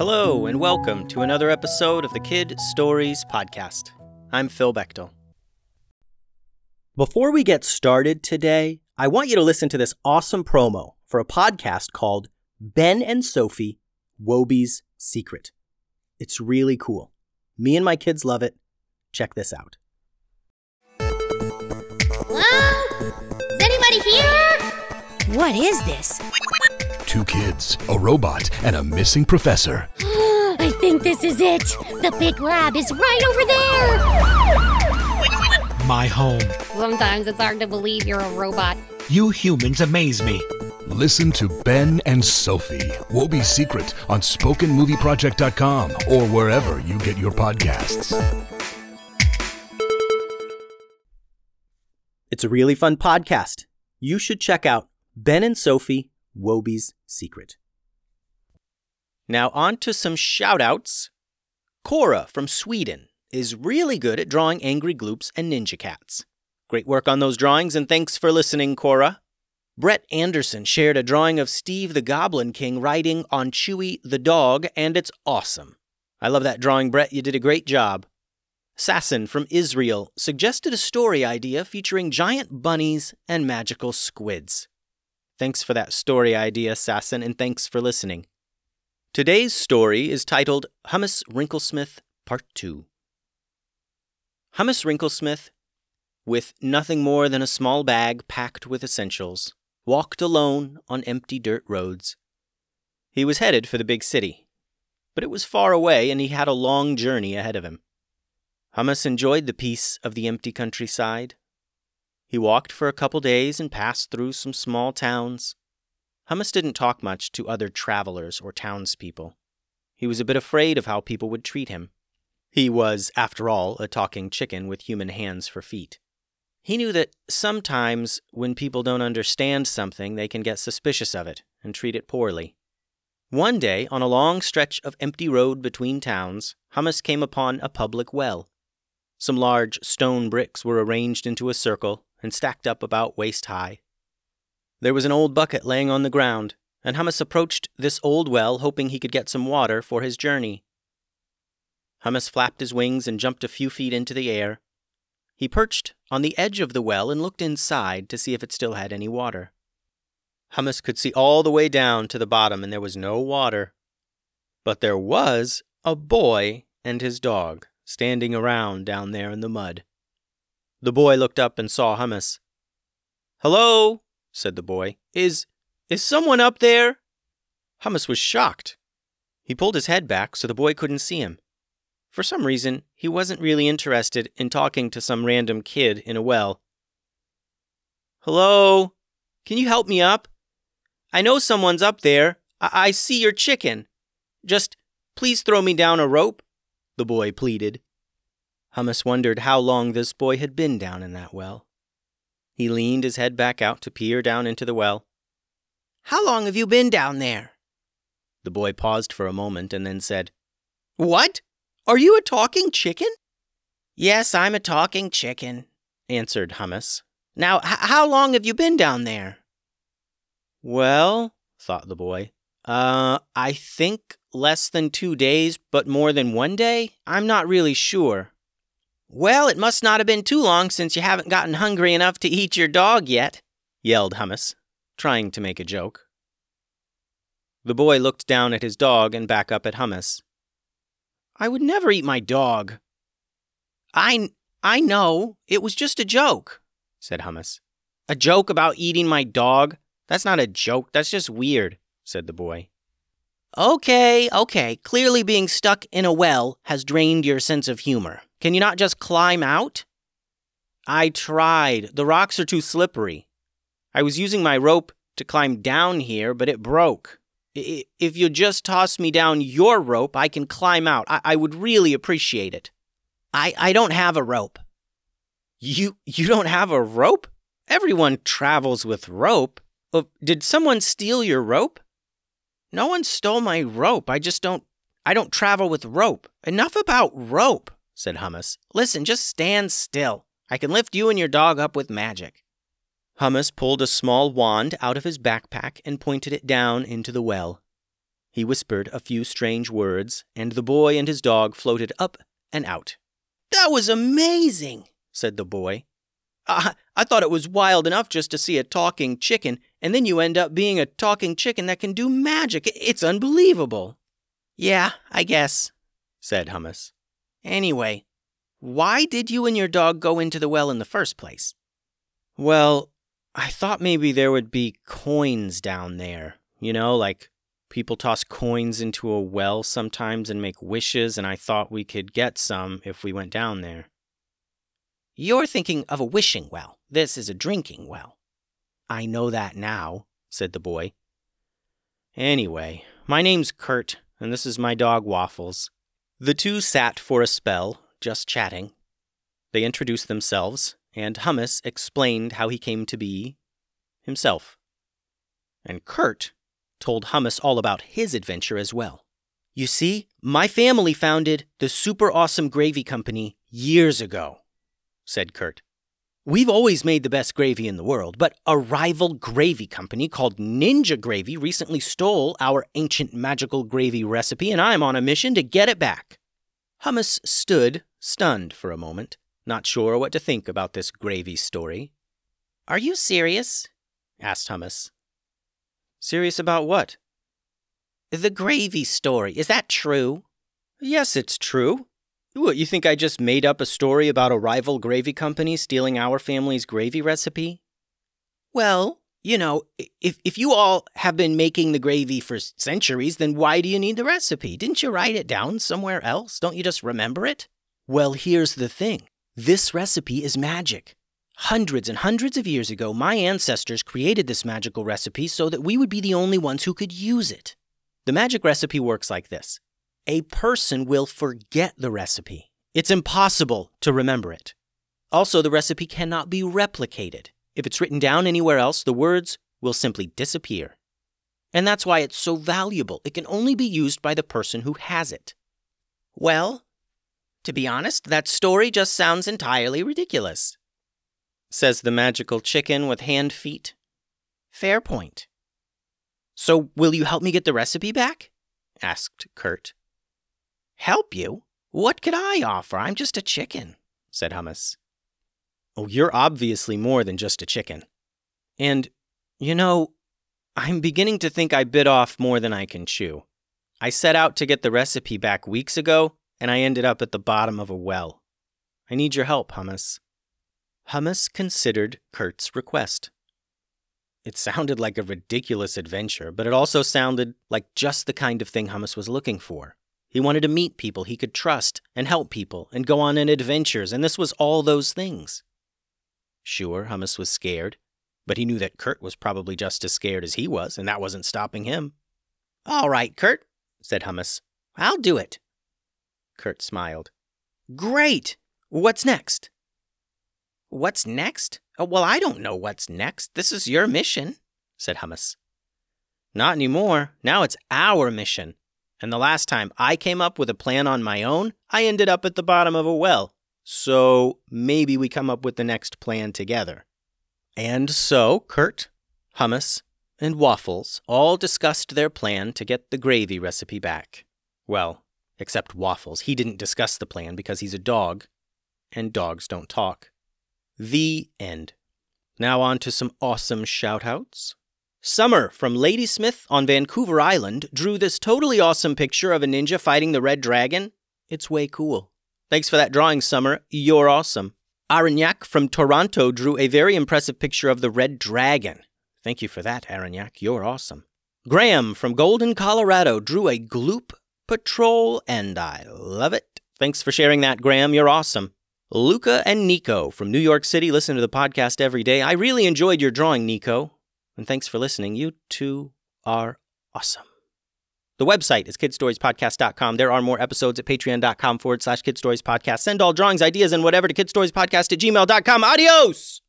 Hello, and welcome to another episode of the Kid Stories Podcast. I'm Phil Bechtel. Before we get started today, I want you to listen to this awesome promo for a podcast called Ben and Sophie Woby's Secret. It's really cool. Me and my kids love it. Check this out. Hello? Is anybody here? What is this? Two kids, a robot, and a missing professor. I think this is it. The big lab is right over there. My home. Sometimes it's hard to believe you're a robot. You humans amaze me. Listen to Ben and Sophie, Woby's Secret on SpokenMovieProject.com or wherever you get your podcasts. It's a really fun podcast. You should check out Ben and Sophie Woby's Secret. Now, on to some shout outs. Cora from Sweden is really good at drawing angry gloops and ninja cats. Great work on those drawings, and thanks for listening, Cora. Brett Anderson shared a drawing of Steve the Goblin King riding on Chewy the dog, and it's awesome. I love that drawing, Brett. You did a great job. Sasson from Israel suggested a story idea featuring giant bunnies and magical squids. Thanks for that story idea, Sasson, and thanks for listening. Today's story is titled Hummus Wrinklesmith Part 2. Hummus Wrinklesmith, with nothing more than a small bag packed with essentials, walked alone on empty dirt roads. He was headed for the big city, but it was far away and he had a long journey ahead of him. Hummus enjoyed the peace of the empty countryside. He walked for a couple days and passed through some small towns. Hummus didn't talk much to other travelers or townspeople. He was a bit afraid of how people would treat him. He was, after all, a talking chicken with human hands for feet. He knew that sometimes when people don't understand something, they can get suspicious of it and treat it poorly. One day, on a long stretch of empty road between towns, Hummus came upon a public well. Some large stone bricks were arranged into a circle and stacked up about waist high. There was an old bucket laying on the ground, and Hummus approached this old well hoping he could get some water for his journey. Hummus flapped his wings and jumped a few feet into the air. He perched on the edge of the well and looked inside to see if it still had any water. Hummus could see all the way down to the bottom, and there was no water. But there was a boy and his dog standing around down there in the mud. The boy looked up and saw Hummus. Hello, said the boy. Is is someone up there? Hummus was shocked. He pulled his head back so the boy couldn't see him. For some reason, he wasn't really interested in talking to some random kid in a well. Hello? Can you help me up? I know someone's up there. I, I see your chicken. Just please throw me down a rope, the boy pleaded. Hummus wondered how long this boy had been down in that well. He leaned his head back out to peer down into the well. How long have you been down there? The boy paused for a moment and then said, What? Are you a talking chicken? Yes, I'm a talking chicken, answered Hummus. Now, h- how long have you been down there? Well, thought the boy, uh, I think less than two days, but more than one day? I'm not really sure. Well, it must not have been too long since you haven't gotten hungry enough to eat your dog yet, yelled Hummus, trying to make a joke. The boy looked down at his dog and back up at Hummus. I would never eat my dog. I, I know. It was just a joke, said Hummus. A joke about eating my dog? That's not a joke. That's just weird, said the boy. Okay, okay. Clearly being stuck in a well has drained your sense of humor. Can you not just climb out? I tried. The rocks are too slippery. I was using my rope to climb down here, but it broke. If you just toss me down your rope, I can climb out. I, I would really appreciate it. I, I don't have a rope. You you don't have a rope? Everyone travels with rope. Uh, did someone steal your rope? No one stole my rope. I just don't I don't travel with rope. Enough about rope, said Hummus. Listen, just stand still. I can lift you and your dog up with magic. Hummus pulled a small wand out of his backpack and pointed it down into the well. He whispered a few strange words, and the boy and his dog floated up and out. That was amazing, said the boy. I, I thought it was wild enough just to see a talking chicken, and then you end up being a talking chicken that can do magic. It's unbelievable. Yeah, I guess, said Hummus. Anyway, why did you and your dog go into the well in the first place? Well, I thought maybe there would be coins down there. You know, like people toss coins into a well sometimes and make wishes, and I thought we could get some if we went down there. You're thinking of a wishing well. This is a drinking well. I know that now, said the boy. Anyway, my name's Kurt, and this is my dog Waffles. The two sat for a spell, just chatting. They introduced themselves, and Hummus explained how he came to be himself. And Kurt told Hummus all about his adventure as well. You see, my family founded the super awesome gravy company years ago, said Kurt. We've always made the best gravy in the world, but a rival gravy company called Ninja Gravy recently stole our ancient magical gravy recipe, and I'm on a mission to get it back. Hummus stood, stunned for a moment, not sure what to think about this gravy story. Are you serious? asked Hummus. Serious about what? The gravy story. Is that true? Yes, it's true. You think I just made up a story about a rival gravy company stealing our family's gravy recipe? Well, you know, if, if you all have been making the gravy for centuries, then why do you need the recipe? Didn't you write it down somewhere else? Don't you just remember it? Well, here's the thing this recipe is magic. Hundreds and hundreds of years ago, my ancestors created this magical recipe so that we would be the only ones who could use it. The magic recipe works like this a person will forget the recipe. It's impossible to remember it. Also, the recipe cannot be replicated. If it's written down anywhere else, the words will simply disappear. And that's why it's so valuable. It can only be used by the person who has it. Well, to be honest, that story just sounds entirely ridiculous says the magical chicken with hand feet. Fair point. So, will you help me get the recipe back? asked Kurt. Help you? What could I offer? I'm just a chicken, said Hummus. Oh, you're obviously more than just a chicken. And, you know, I'm beginning to think I bit off more than I can chew. I set out to get the recipe back weeks ago, and I ended up at the bottom of a well. I need your help, Hummus. Hummus considered Kurt's request. It sounded like a ridiculous adventure, but it also sounded like just the kind of thing Hummus was looking for. He wanted to meet people he could trust and help people and go on in adventures, and this was all those things. Sure, Hummus was scared, but he knew that Kurt was probably just as scared as he was, and that wasn't stopping him. All right, Kurt, said Hummus. I'll do it. Kurt smiled. Great! What's next? What's next? Oh, well, I don't know what's next. This is your mission, said Hummus. Not anymore. Now it's our mission. And the last time I came up with a plan on my own, I ended up at the bottom of a well. So maybe we come up with the next plan together. And so Kurt, Hummus, and Waffles all discussed their plan to get the gravy recipe back. Well, except Waffles. He didn't discuss the plan because he's a dog, and dogs don't talk. The end. Now on to some awesome shoutouts. Summer from Ladysmith on Vancouver Island drew this totally awesome picture of a ninja fighting the red dragon. It's way cool. Thanks for that drawing, Summer. You're awesome. Aragnac from Toronto drew a very impressive picture of the red dragon. Thank you for that, Aragnac. You're awesome. Graham from Golden, Colorado drew a Gloop Patrol, and I love it. Thanks for sharing that, Graham. You're awesome. Luca and Nico from New York City listen to the podcast every day. I really enjoyed your drawing, Nico. And thanks for listening. You two are awesome. The website is kidstoriespodcast.com. There are more episodes at patreon.com forward slash kidstoriespodcast. Send all drawings, ideas, and whatever to kidstoriespodcast at gmail.com. Adios!